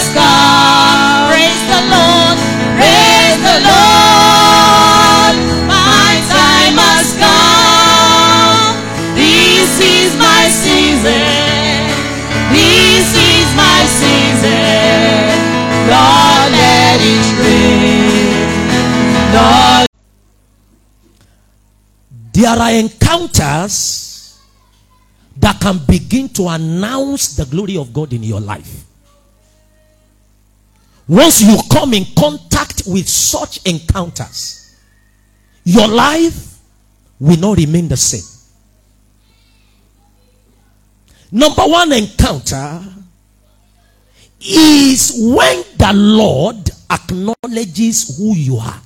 has come. Praise the Lord. Praise the Lord. My time has come. This is my season. This is my season. Let it rain. There are encounters that can begin to announce the glory of God in your life. Once you come in contact with such encounters, your life will not remain the same. Number one encounter is when the Lord acknowledges who you are.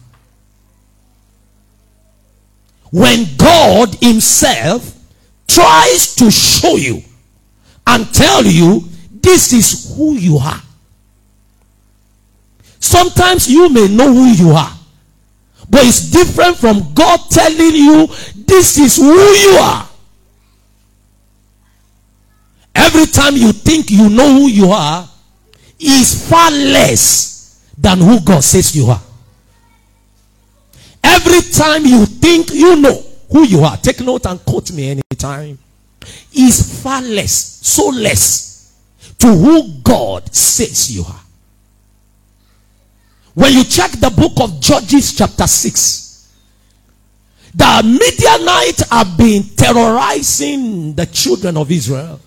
When God Himself tries to show you and tell you this is who you are. Sometimes you may know who you are, but it's different from God telling you this is who you are. Every time you think you know who you are, is far less than who God says you are. Every time you think you know who you are, take note and quote me anytime, is far less, so less to who God says you are. When you check the book of Judges, chapter 6, the Midianites have been terrorizing the children of Israel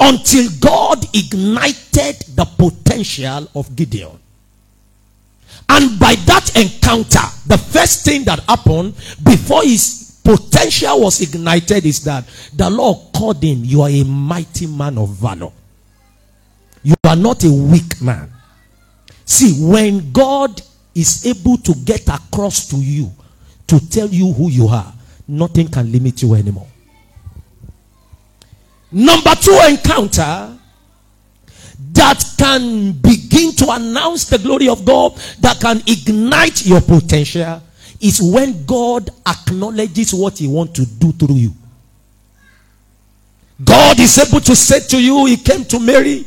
until God ignited the potential of Gideon. And by that encounter, the first thing that happened before his potential was ignited is that the Lord called him, You are a mighty man of valor. You are not a weak man. See, when God is able to get across to you to tell you who you are, nothing can limit you anymore. Number two encounter that can begin to announce the glory of God, that can ignite your potential, is when God acknowledges what He wants to do through you. God is able to say to you, He came to Mary,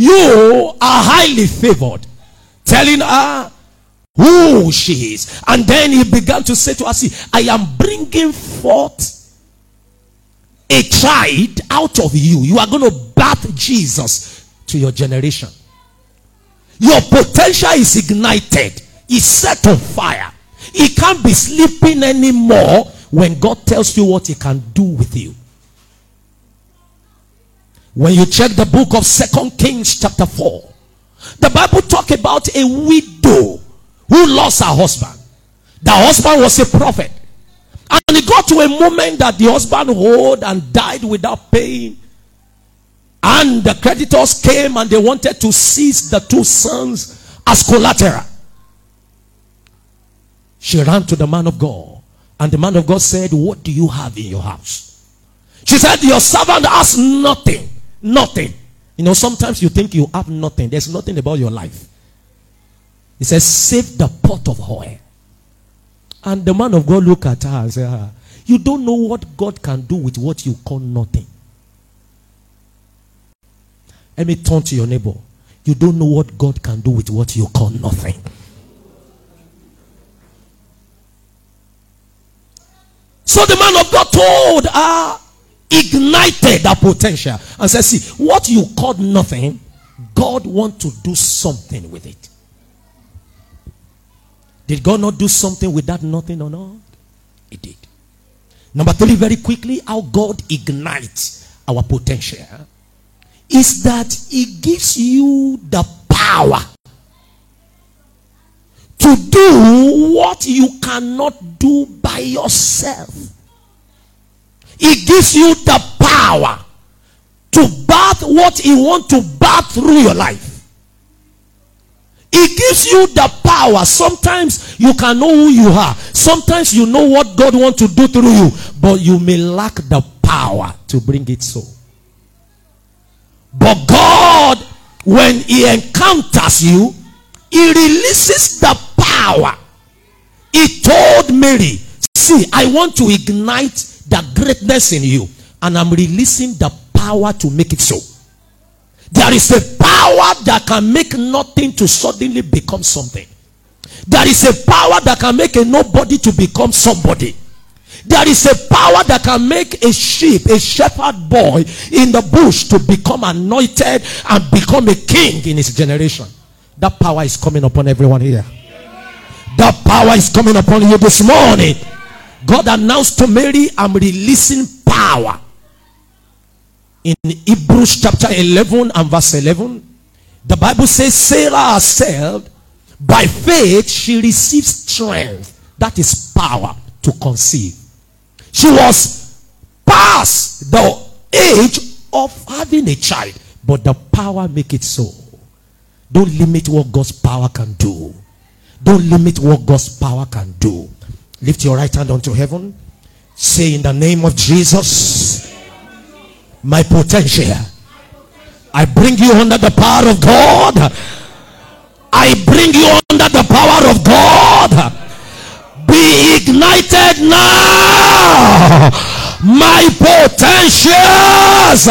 You are highly favored, telling her who she is. And then He began to say to her, See, I am bringing forth a child out of you. You are going to birth Jesus to your generation. Your potential is ignited, is set on fire. It can't be sleeping anymore when God tells you what he can do with you. When you check the book of Second Kings chapter 4, the Bible talk about a widow who lost her husband. The husband was a prophet. And it got to a moment that the husband owed and died without paying. And the creditors came and they wanted to seize the two sons as collateral. She ran to the man of God. And the man of God said, What do you have in your house? She said, Your servant has nothing. Nothing. You know, sometimes you think you have nothing. There's nothing about your life. He says, Save the pot of oil. And the man of God look at her and say, ah, You don't know what God can do with what you call nothing. Let me turn to your neighbor. You don't know what God can do with what you call nothing. So the man of God told her, ignited her potential, and said, See, what you called nothing, God want to do something with it. Did God not do something with that nothing or not? He did. Number three, very quickly, how God ignites our potential is that He gives you the power to do what you cannot do by yourself. He gives you the power to birth what He wants to birth through your life. He gives you the power. Sometimes you can know who you are. Sometimes you know what God wants to do through you, but you may lack the power to bring it so. But God, when He encounters you, He releases the power. He told Mary, See, I want to ignite the greatness in you, and I'm releasing the power to make it so. There is a power that can make nothing to suddenly become something. There is a power that can make a nobody to become somebody. There is a power that can make a sheep, a shepherd boy in the bush to become anointed and become a king in his generation. That power is coming upon everyone here. That power is coming upon you this morning. God announced to Mary, I'm releasing power. In Hebrews chapter 11 and verse 11, the Bible says, Sarah herself, by faith, she received strength. That is power to conceive. She was past the age of having a child, but the power make it so. Don't limit what God's power can do. Don't limit what God's power can do. Lift your right hand unto heaven. Say in the name of Jesus, my potential. I bring you under the power of God. I bring you under the power of God. Be ignited now. My potentials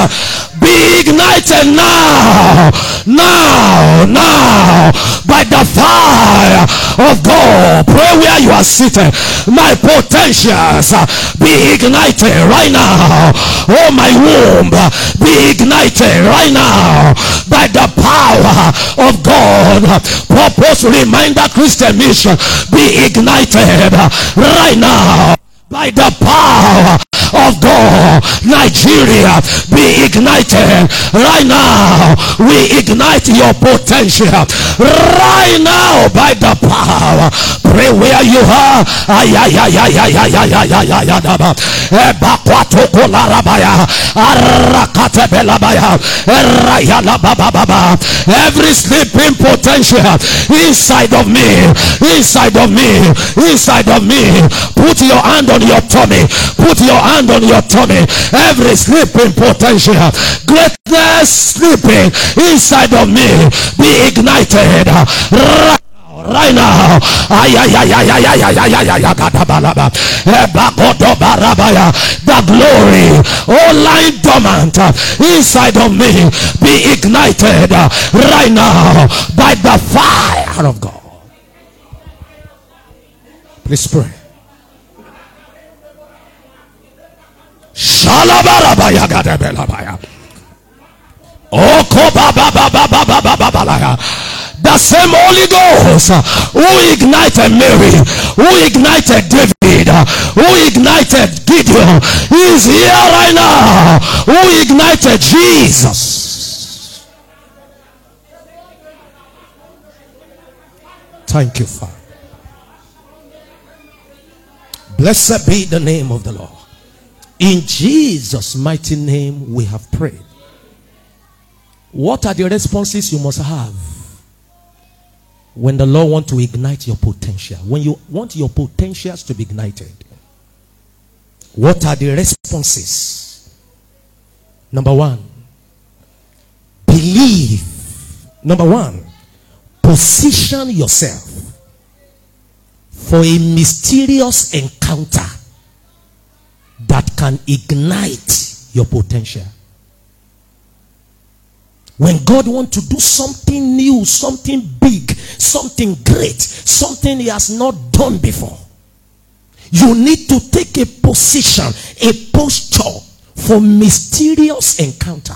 be ignited now, now, now, by the fire of God. Pray where you are seated. My potentials uh, be ignited right now. Oh, my womb uh, be ignited right now by the power of God. Purpose reminder Christian mission be ignited right now by the power of God. Nigeria, be ignited. Right now, we ignite your potential. Right now, by the power. Pray where you are. Every sleeping potential inside of me, inside of me, inside of me. Put your hand on your tummy. Put your hand on your tummy. Every sleeping potential, greatness sleeping inside of me, be ignited. Right now. The glory, lying dormant inside of me, be ignited right now by the fire of God. Please pray. The same Holy Ghost who ignited Mary, who ignited David, who ignited Gideon, is here right now. Who ignited Jesus. Thank you, Father. Blessed be the name of the Lord. In Jesus' mighty name, we have prayed. What are the responses you must have when the Lord wants to ignite your potential? When you want your potentials to be ignited, what are the responses? Number one, believe. Number one, position yourself for a mysterious encounter that can ignite your potential. When God wants to do something new, something big, something great, something He has not done before, you need to take a position, a posture for mysterious encounter.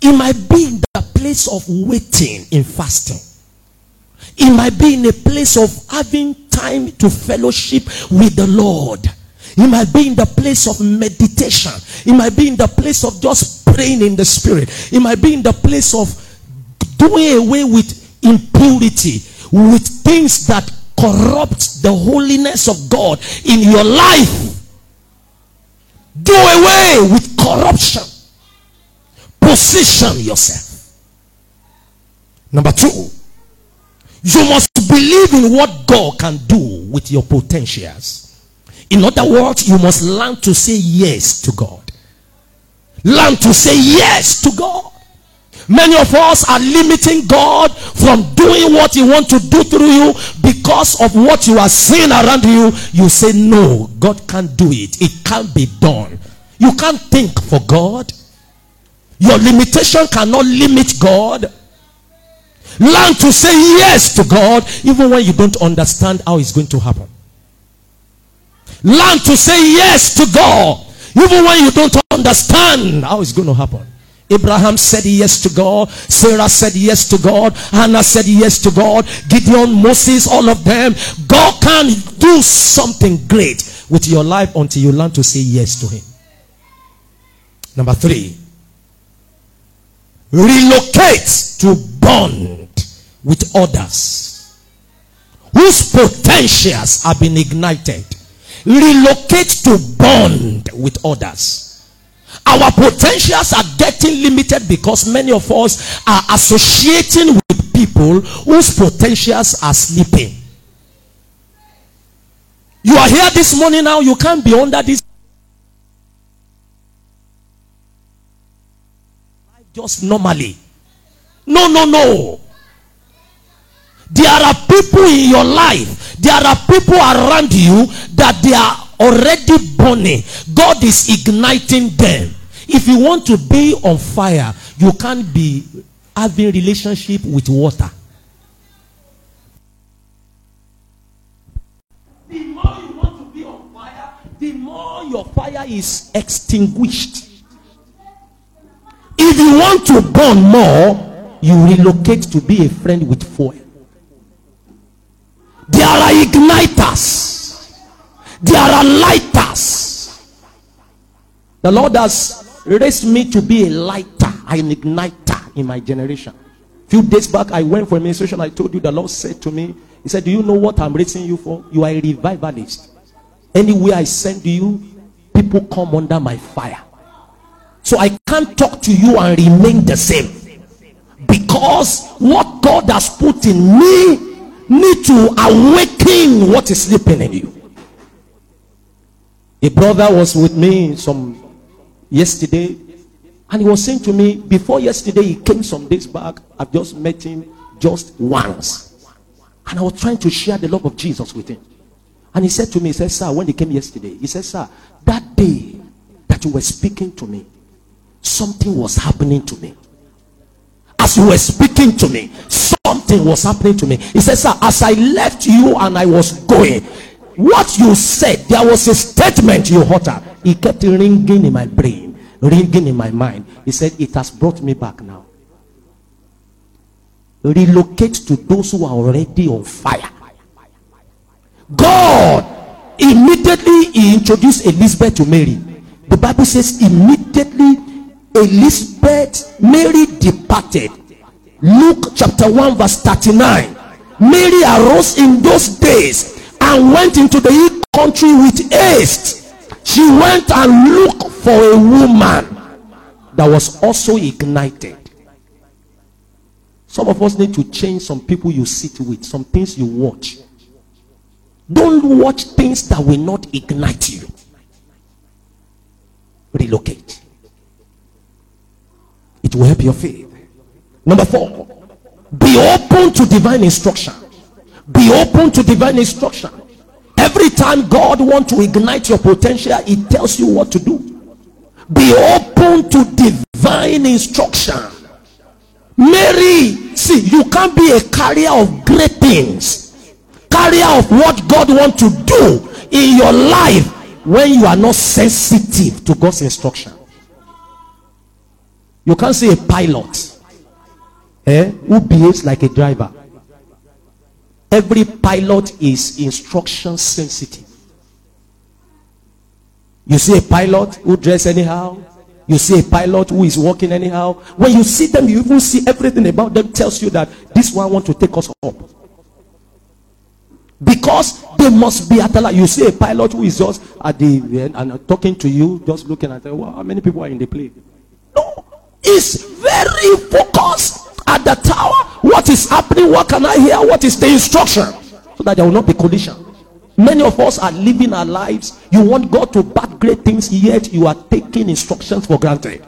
It might be in the place of waiting in fasting. It might be in a place of having time to fellowship with the Lord. It might be in the place of meditation. It might be in the place of just praying in the spirit. It might be in the place of doing away with impurity, with things that corrupt the holiness of God in your life. Do away with corruption. Position yourself. Number two, you must believe in what God can do with your potentials. In other words, you must learn to say yes to God. Learn to say yes to God. Many of us are limiting God from doing what He wants to do through you because of what you are seeing around you. You say, No, God can't do it. It can't be done. You can't think for God. Your limitation cannot limit God. Learn to say yes to God even when you don't understand how it's going to happen. Learn to say yes to God even when you don't understand how it's going to happen. Abraham said yes to God. Sarah said yes to God. Hannah said yes to God. Gideon, Moses, all of them. God can do something great with your life until you learn to say yes to Him. Number three, relocate to bond with others whose potentials have been ignited. Relocate to bond with others. Our potentials are getting limited because many of us are associating with people whose potentials are sleeping. You are here this morning now, you can't be under this just normally. No, no, no. There are people in your life, there are people around you that they are already burning. God is igniting them. If you want to be on fire, you can't be having relationship with water. The more you want to be on fire, the more your fire is extinguished. If you want to burn more, you relocate to be a friend with fire. There are igniters. There are lighters. The Lord has raised me to be a lighter, an igniter in my generation. A few days back, I went for a ministration. I told you the Lord said to me, He said, Do you know what I'm raising you for? You are a revivalist. Anywhere I send you, people come under my fire. So I can't talk to you and remain the same. Because what God has put in me to awaken what is sleeping in you. A brother was with me some yesterday, and he was saying to me, before yesterday, he came some days back. I've just met him just once. And I was trying to share the love of Jesus with him. And he said to me, he said, Sir, when he came yesterday, he said, Sir, that day that you were speaking to me, something was happening to me. As you were speaking to me, something was happening to me. He said, Sir, as I left you and I was going, what you said, there was a statement you uttered. It kept ringing in my brain, ringing in my mind. He said, It has brought me back now. Relocate to those who are already on fire. God immediately he introduced Elizabeth to Mary. The Bible says, immediately Elizabeth, Mary departed. Luke chapter 1, verse 39. Mary arose in those days and went into the country with haste. She went and looked for a woman that was also ignited. Some of us need to change some people you sit with, some things you watch. Don't watch things that will not ignite you. Relocate. It will help your faith. Number four, be open to divine instruction. Be open to divine instruction. Every time God wants to ignite your potential, He tells you what to do. Be open to divine instruction. Mary, see, you can't be a carrier of great things, carrier of what God wants to do in your life when you are not sensitive to God's instruction. You can't see a pilot eh, who behaves like a driver. Every pilot is instruction sensitive. You see a pilot who dress anyhow. You see a pilot who is walking anyhow. When you see them, you even see everything about them tells you that this one want to take us up. Because they must be at You see a pilot who is just at the end and talking to you, just looking at them. Well, how many people are in the plane? No is very focused at the tower. What is happening? What can I hear? What is the instruction? So that there will not be collision. Many of us are living our lives. You want God to back great things, yet you are taking instructions for granted.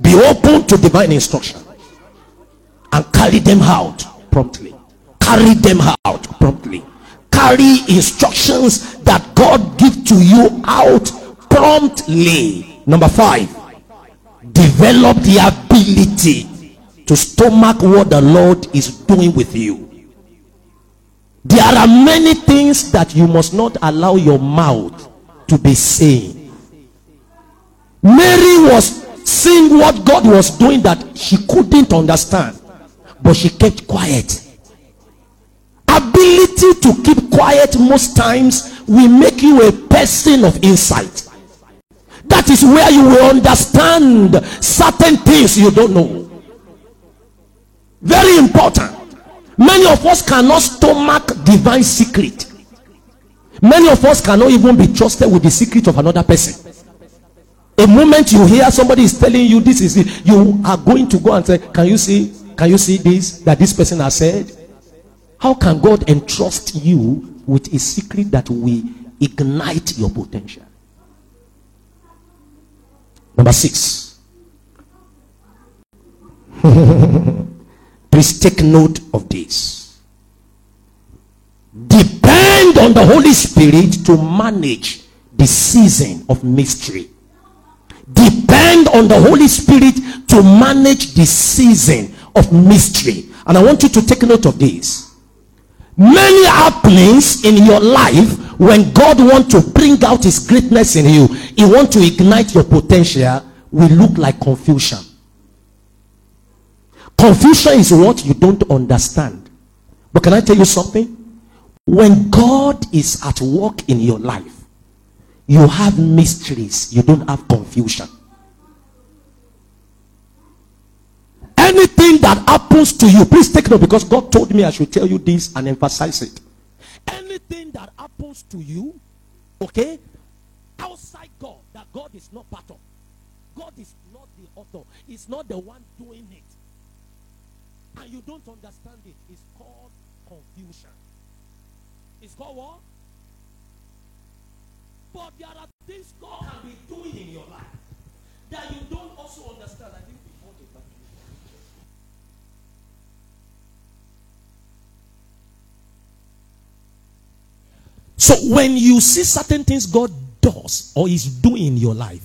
Be open to divine instruction and carry them out promptly. Carry them out promptly. Carry instructions that God gives to you out promptly Number five, develop the ability to stomach what the Lord is doing with you. There are many things that you must not allow your mouth to be saying. Mary was seeing what God was doing that she couldn't understand, but she kept quiet. Ability to keep quiet most times will make you a person of insight. That is where you will understand certain things you don't know. Very important. Many of us cannot stomach divine secret. Many of us cannot even be trusted with the secret of another person. A moment you hear somebody is telling you this is it, you are going to go and say, Can you see? Can you see this that this person has said? How can God entrust you with a secret that will ignite your potential? Number six. Please take note of this. Depend on the Holy Spirit to manage the season of mystery. Depend on the Holy Spirit to manage the season of mystery. And I want you to take note of this. Many happenings in your life when God wants to bring out his greatness in you, he wants to ignite your potential, will look like confusion. Confusion is what you don't understand. But can I tell you something? When God is at work in your life, you have mysteries, you don't have confusion. Anything that happens to you, please take note because God told me I should tell you this and emphasize it. Anything that happens to you, okay, outside God, that God is not part of, God is not the author, He's not the one doing it and you don't understand it, it's called confusion. It's called what? But there are things God can be doing in your life that you don't also understand. I think So when you see certain things God does or is doing in your life,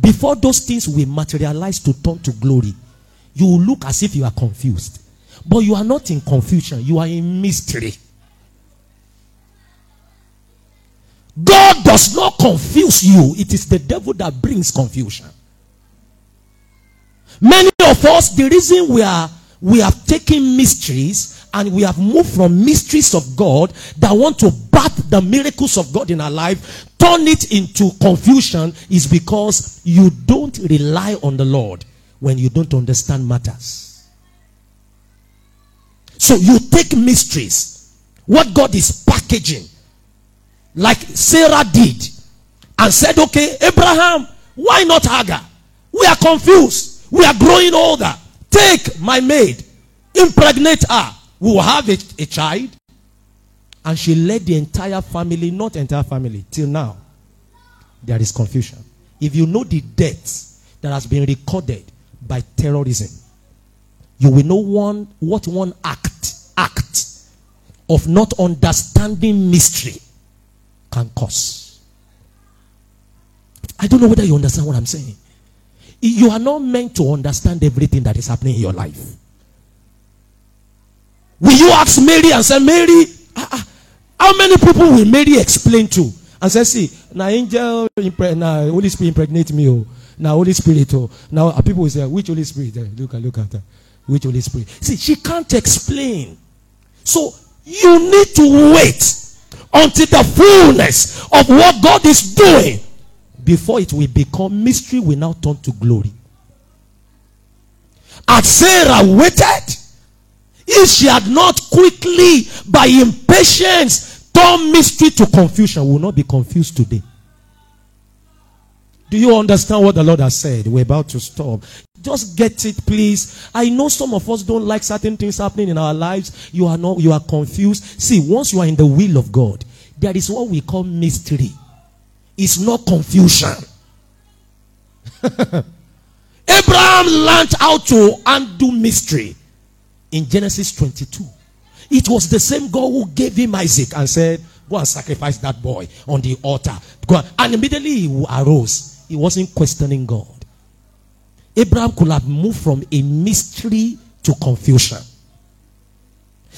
before those things will materialize to turn to glory, you will look as if you are confused. But you are not in confusion, you are in mystery. God does not confuse you, it is the devil that brings confusion. Many of us, the reason we are we have taken mysteries and we have moved from mysteries of God that want to bath the miracles of God in our life, turn it into confusion is because you don't rely on the Lord when you don't understand matters. So you take mysteries, what God is packaging, like Sarah did, and said, Okay, Abraham, why not Hagar? We are confused. We are growing older. Take my maid, impregnate her. Will have a, a child. And she led the entire family, not entire family, till now. There is confusion. If you know the deaths that has been recorded by terrorism, you will know one what one act act of not understanding mystery can cause. I don't know whether you understand what I'm saying. You are not meant to understand everything that is happening in your life. Will you ask Mary and say, Mary, ah, ah, how many people will Mary explain to? And say, see, now angel, now Holy Spirit impregnate me, oh. Now Holy Spirit, oh. Now people will say, which Holy Spirit? Look, at, look at her. Which Holy Spirit? See, she can't explain. So you need to wait until the fullness of what God is doing before it will become mystery will now turn to glory. As Sarah waited, if she had not quickly by impatience turned mystery to confusion, will not be confused today. Do you understand what the Lord has said? We're about to stop. Just get it, please. I know some of us don't like certain things happening in our lives. You are not, you are confused. See, once you are in the will of God, there is what we call mystery. It's not confusion. Abraham learned how to undo mystery in Genesis 22. It was the same God who gave him Isaac and said, Go and sacrifice that boy on the altar. And immediately he arose he wasn't questioning God. Abraham could have moved from a mystery to confusion.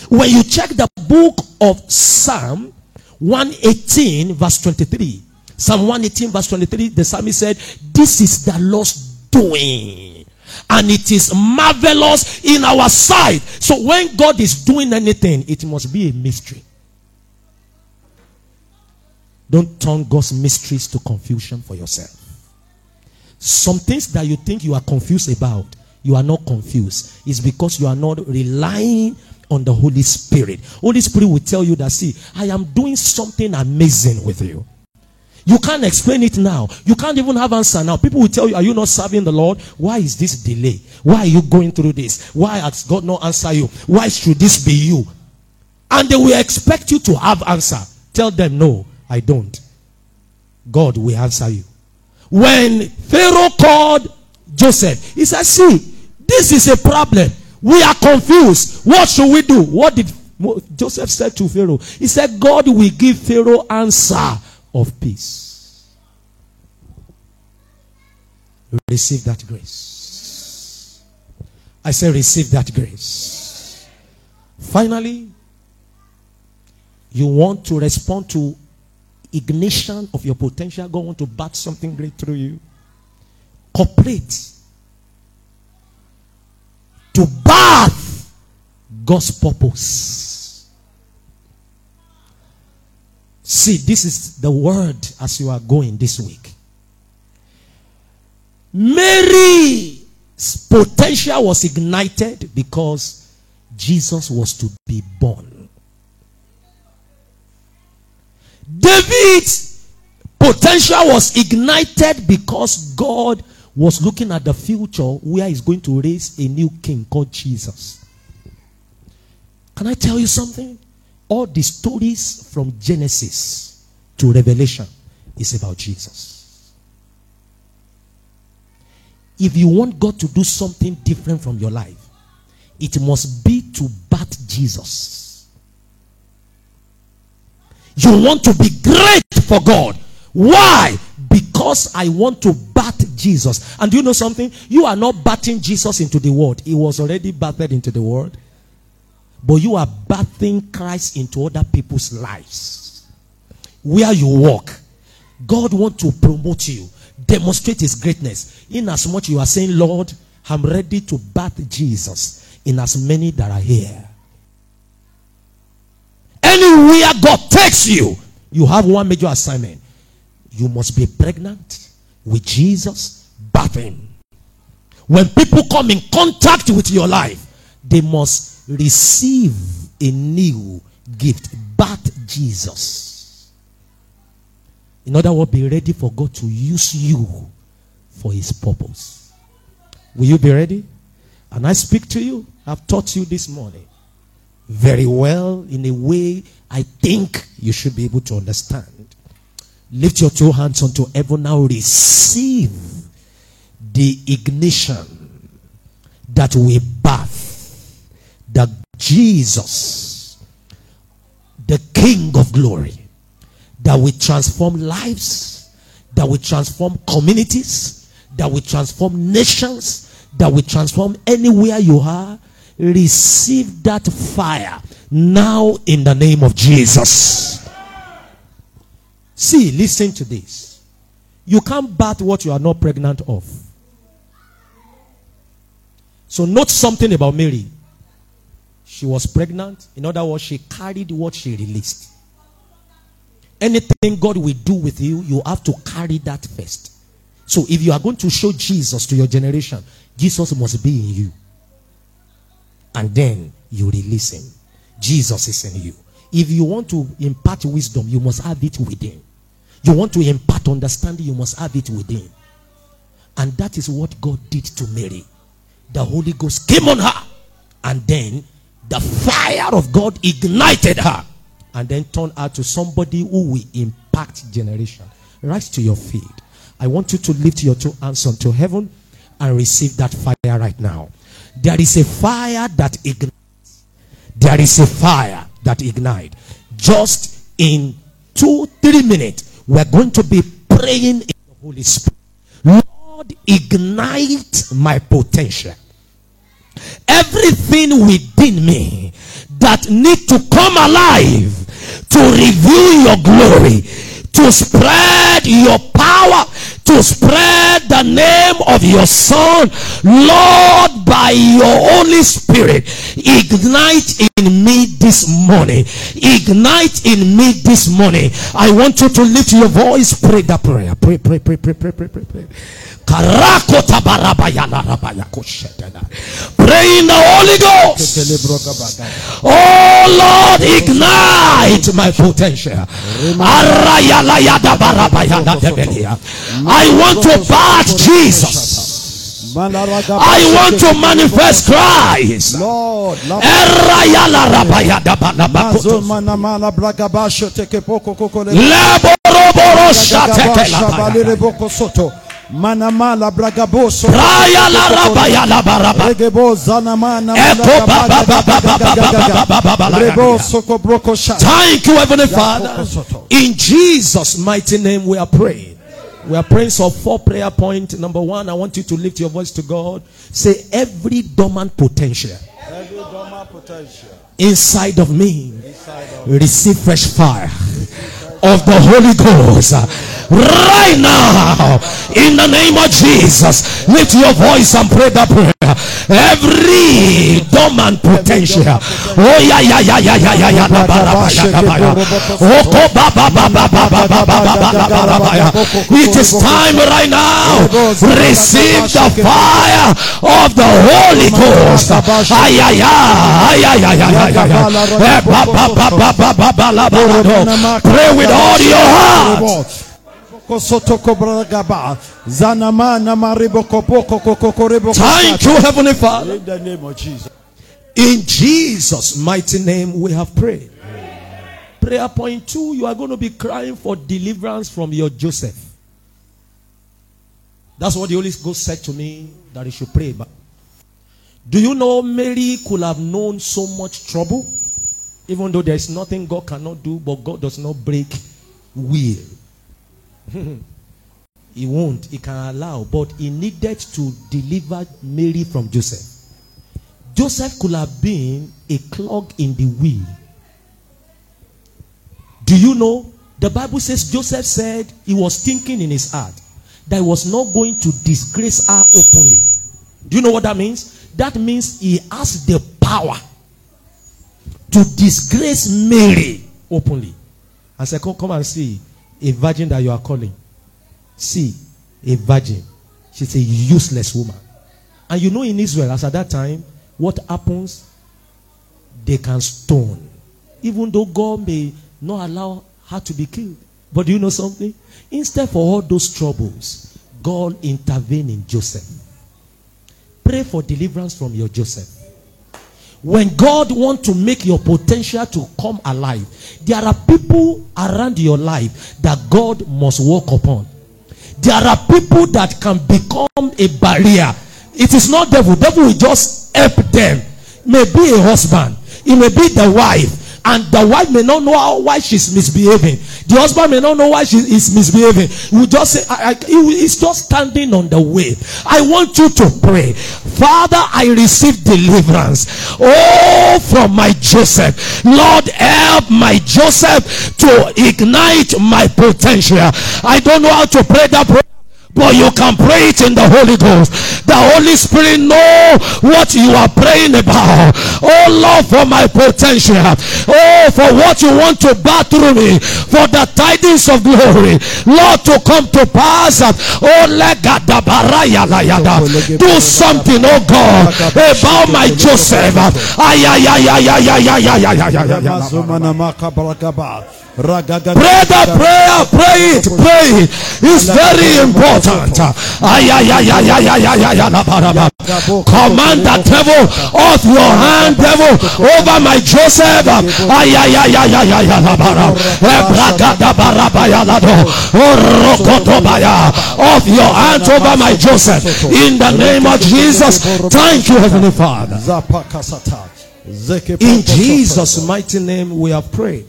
When you check the book of Psalm 118, verse 23, Psalm 118, verse 23, the psalmist said, This is the Lord's doing, and it is marvelous in our sight. So when God is doing anything, it must be a mystery. Don't turn God's mysteries to confusion for yourself. Some things that you think you are confused about, you are not confused. It's because you are not relying on the Holy Spirit. Holy Spirit will tell you that, see, I am doing something amazing with you. You can't explain it now. You can't even have answer now. People will tell you, are you not serving the Lord? Why is this delay? Why are you going through this? Why has God not answer you? Why should this be you? And they will expect you to have answer. Tell them, no, I don't. God will answer you. When Pharaoh called Joseph, he said, see, this is a problem. We are confused. What should we do? What did Joseph said to Pharaoh? He said, God will give Pharaoh answer of peace. Receive that grace. I say, receive that grace. Finally, you want to respond to ignition of your potential. God want to bat something great through you. Cooperate to birth God's purpose. See, this is the word as you are going this week. Mary's potential was ignited because Jesus was to be born. David's potential was ignited because God was looking at the future where he's going to raise a new king called Jesus. Can I tell you something? All the stories from Genesis to Revelation is about Jesus. If you want God to do something different from your life, it must be to bat Jesus. You want to be great for God. Why? Because I want to bat Jesus. And do you know something? You are not batting Jesus into the world. He was already batted into the world. But you are batting Christ into other people's lives. Where you walk. God want to promote you. Demonstrate his greatness. In as much you are saying, Lord, I'm ready to bat Jesus in as many that are here. Anywhere God takes you, you have one major assignment. You must be pregnant with Jesus, bath him. When people come in contact with your life, they must receive a new gift. Bath Jesus. In other words, be ready for God to use you for his purpose. Will you be ready? And I speak to you. I've taught you this morning very well in a way I think you should be able to understand. Lift your two hands unto heaven now. Receive the ignition that will birth the Jesus, the King of glory, that will transform lives, that will transform communities, that will transform nations, that will transform anywhere you are. Receive that fire now in the name of Jesus. See, listen to this. You can't bat what you are not pregnant of. So, note something about Mary. She was pregnant. In other words, she carried what she released. Anything God will do with you, you have to carry that first. So, if you are going to show Jesus to your generation, Jesus must be in you. And then you release him. Jesus is in you. If you want to impart wisdom, you must have it within. You want to impart understanding, you must have it within. And that is what God did to Mary. The Holy Ghost came on her. And then the fire of God ignited her. And then turned her to somebody who will impact generation. Rise to your feet. I want you to lift your two hands unto heaven and receive that fire right now. There is a fire that ignites. There is a fire that ignites. Just in two, three minutes, we're going to be praying in the Holy Spirit. Lord, ignite my potential. Everything within me that need to come alive to reveal your glory, to spread your power, to spread the name of your son, Lord, by your Holy Spirit, ignite in me this morning. Ignite in me this morning. I want you to lift your voice, pray that prayer. Pray, pray, pray, pray, pray, pray, pray, pray. Karakota barabayana rabaya koshetana. Pray in the Holy Ghost. Oh Lord, ignite my potential. Arayalayada barabayana debelia. I want to bathe Jesus. I want to manifest Christ. Lord, Bragaboso. Raya la la baraba. Regeboza na mana. Sha. Thank you, Heavenly Father. In Jesus' mighty name, we are praying. We are praying for four prayer point. Number one, I want you to lift your voice to God. Say every dormant potential. Every dormant potential. Inside of me, receive fresh fire of the Holy Ghost right now in the name of Jesus. Lift your voice and pray that prayer. Every dormant potential. Oh yeah yeah yeah yeah yeah yeah yeah. yeah yeah yeah yeah yeah yeah yeah It is time right now. Receive the fire of the Holy Ghost. Ay ay ay ay ay ay ay. Pray with all your heart. Thank you, Heavenly Father. In the name of Jesus. In Jesus' mighty name, we have prayed. Prayer point two, you are going to be crying for deliverance from your Joseph. That's what the Holy Ghost said to me that I should pray about. Do you know Mary could have known so much trouble? Even though there is nothing God cannot do, but God does not break will. he won't, he can allow, but he needed to deliver Mary from Joseph. Joseph could have been a clog in the wheel. Do you know? The Bible says Joseph said he was thinking in his heart that he was not going to disgrace her openly. Do you know what that means? That means he has the power to disgrace Mary openly. I said, come, come and see a virgin that you are calling. See, a virgin. She's a useless woman. And you know in Israel, as at that time, what happens? They can stone. Even though God may not allow her to be killed. But do you know something? Instead for all those troubles, God intervened in Joseph. Pray for deliverance from your Joseph. When God wants to make your potential to come alive, there are people around your life that God must work upon. There are people that can become a barrier. It is not devil. Devil will just help them. Maybe a husband. It may be the wife. And the wife may not know how, why she's misbehaving. The husband may not know why she is misbehaving. We just say, I, I, he's just standing on the way. I want you to pray. Father, I receive deliverance. Oh, from my Joseph. Lord, help my Joseph to ignite my potential. I don't know how to pray that prayer. But you can pray it in the Holy Ghost. The Holy Spirit know what you are praying about. Oh Lord, for my potential. Oh, for what you want to bat through me. For the tidings of glory. Lord, to come to pass. Oh. Do something, oh God, about my Joseph. Pray that prayer, pray it, pray it. It's very important. Command the devil off your hand, devil, over my Joseph. Off your hand over my Joseph. In the name of Jesus. Thank you, Heavenly Father. In Jesus' mighty name, we are praying.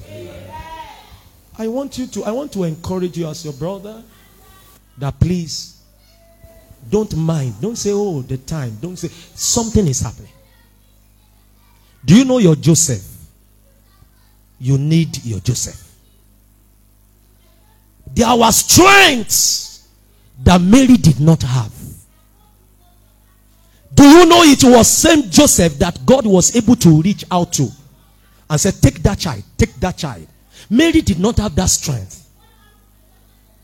I want you to, I want to encourage you as your brother that please Don't mind. Don't say, oh, the time. Don't say, something is happening. Do you know your Joseph? You need your Joseph. There were strengths that Mary did not have. Do you know it was same Joseph that God was able to reach out to and said, Take that child, take that child. Mary did not have that strength.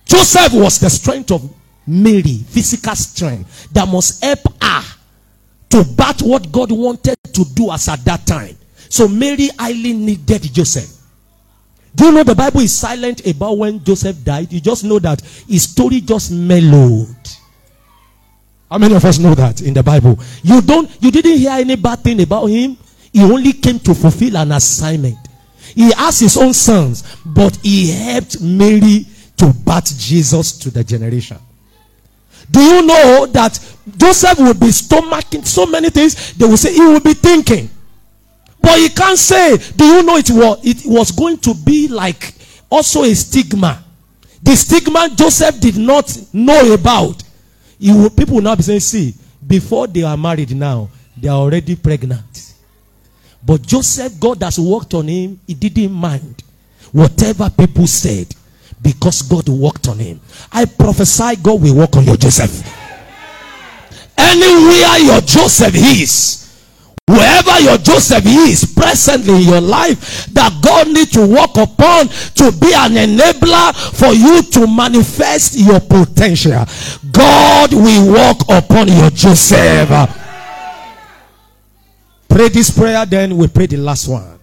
Joseph was the strength of Mary, physical strength that must help her to bat what God wanted to do as at that time. So Mary highly needed Joseph. Do you know the Bible is silent about when Joseph died? You just know that his story just mellowed. How many of us know that in the Bible? You don't you didn't hear any bad thing about him. He only came to fulfill an assignment. He has his own sons, but he helped Mary to bat Jesus to the generation. Do you know that Joseph will be stomaching so many things? They will say he will be thinking. But he can't say, do you know it was, it was going to be like also a stigma. The stigma Joseph did not know about. Will, people will now be saying, see, before they are married now, they are already pregnant. But Joseph, God has worked on him. He didn't mind whatever people said because God worked on him. I prophesy God will work on your Joseph. Anywhere your Joseph is, wherever your Joseph is presently in your life, that God needs to work upon to be an enabler for you to manifest your potential. God will work upon your Joseph. Pray this prayer, then we pray the last one.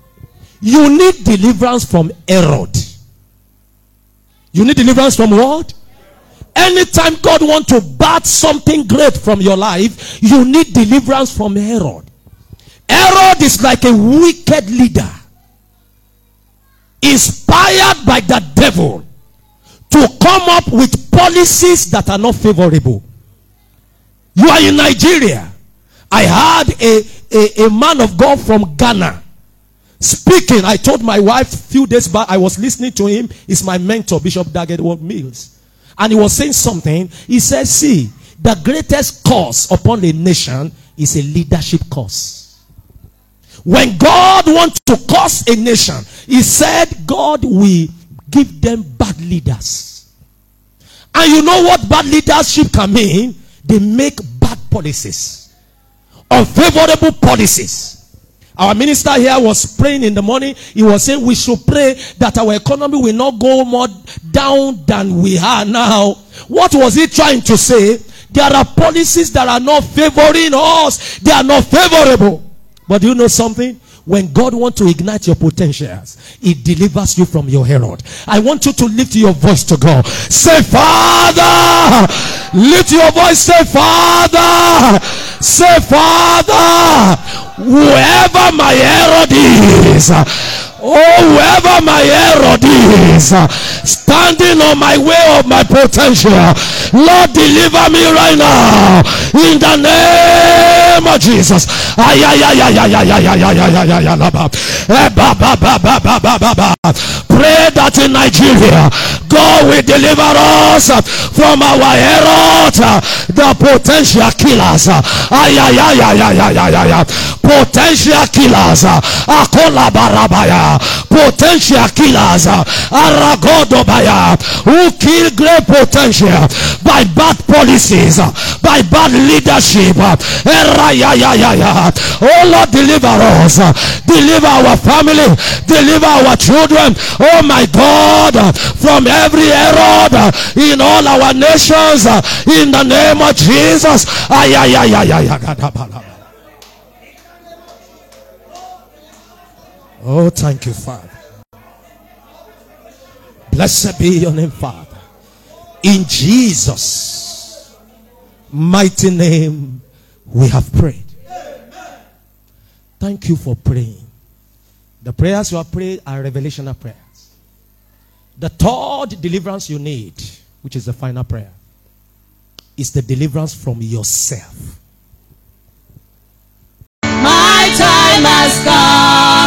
You need deliverance from Herod. You need deliverance from what? Anytime God wants to bat something great from your life, you need deliverance from Herod. Herod is like a wicked leader, inspired by the devil to come up with policies that are not favorable. You are in Nigeria. I had a, a, a man of God from Ghana speaking. I told my wife a few days back, I was listening to him. He's my mentor, Bishop Dag Heward-Mills. And he was saying something. He said, See, the greatest cause upon a nation is a leadership cause. When God wants to cause a nation, He said, God will give them bad leaders. And you know what bad leadership can mean? They make bad policies, unfavorable policies. Our minister here was praying in the morning. He was saying we should pray that our economy will not go more down than we are now. What was he trying to say? There are policies that are not favoring us. They are not favorable. But do you know something? When God wants to ignite your potentials, He delivers you from your Herod. I want you to lift your voice to God. Say, Father. Lift your voice. Say, Father. Say, Father. Whoever my Herod is. Oh, whoever my Herod is, standing on my way of my potential, Lord, deliver me right now in the name of Jesus. Pray that in Nigeria, God will deliver us from our Herod, the potential killers. Potential killers. Potential killers, Aragodobaya, who kill great potential by bad policies, by bad leadership. Oh Lord, deliver us, deliver our family, deliver our children. Oh my God, from every error in all our nations, in the name of Jesus. Ay, ay, ay, ay, ay, Oh, thank you, Father. Blessed be your name, Father. In Jesus' mighty name, we have prayed. Thank you for praying. The prayers you have prayed are revelational prayers. The third deliverance you need, which is the final prayer, is the deliverance from yourself. My time has come.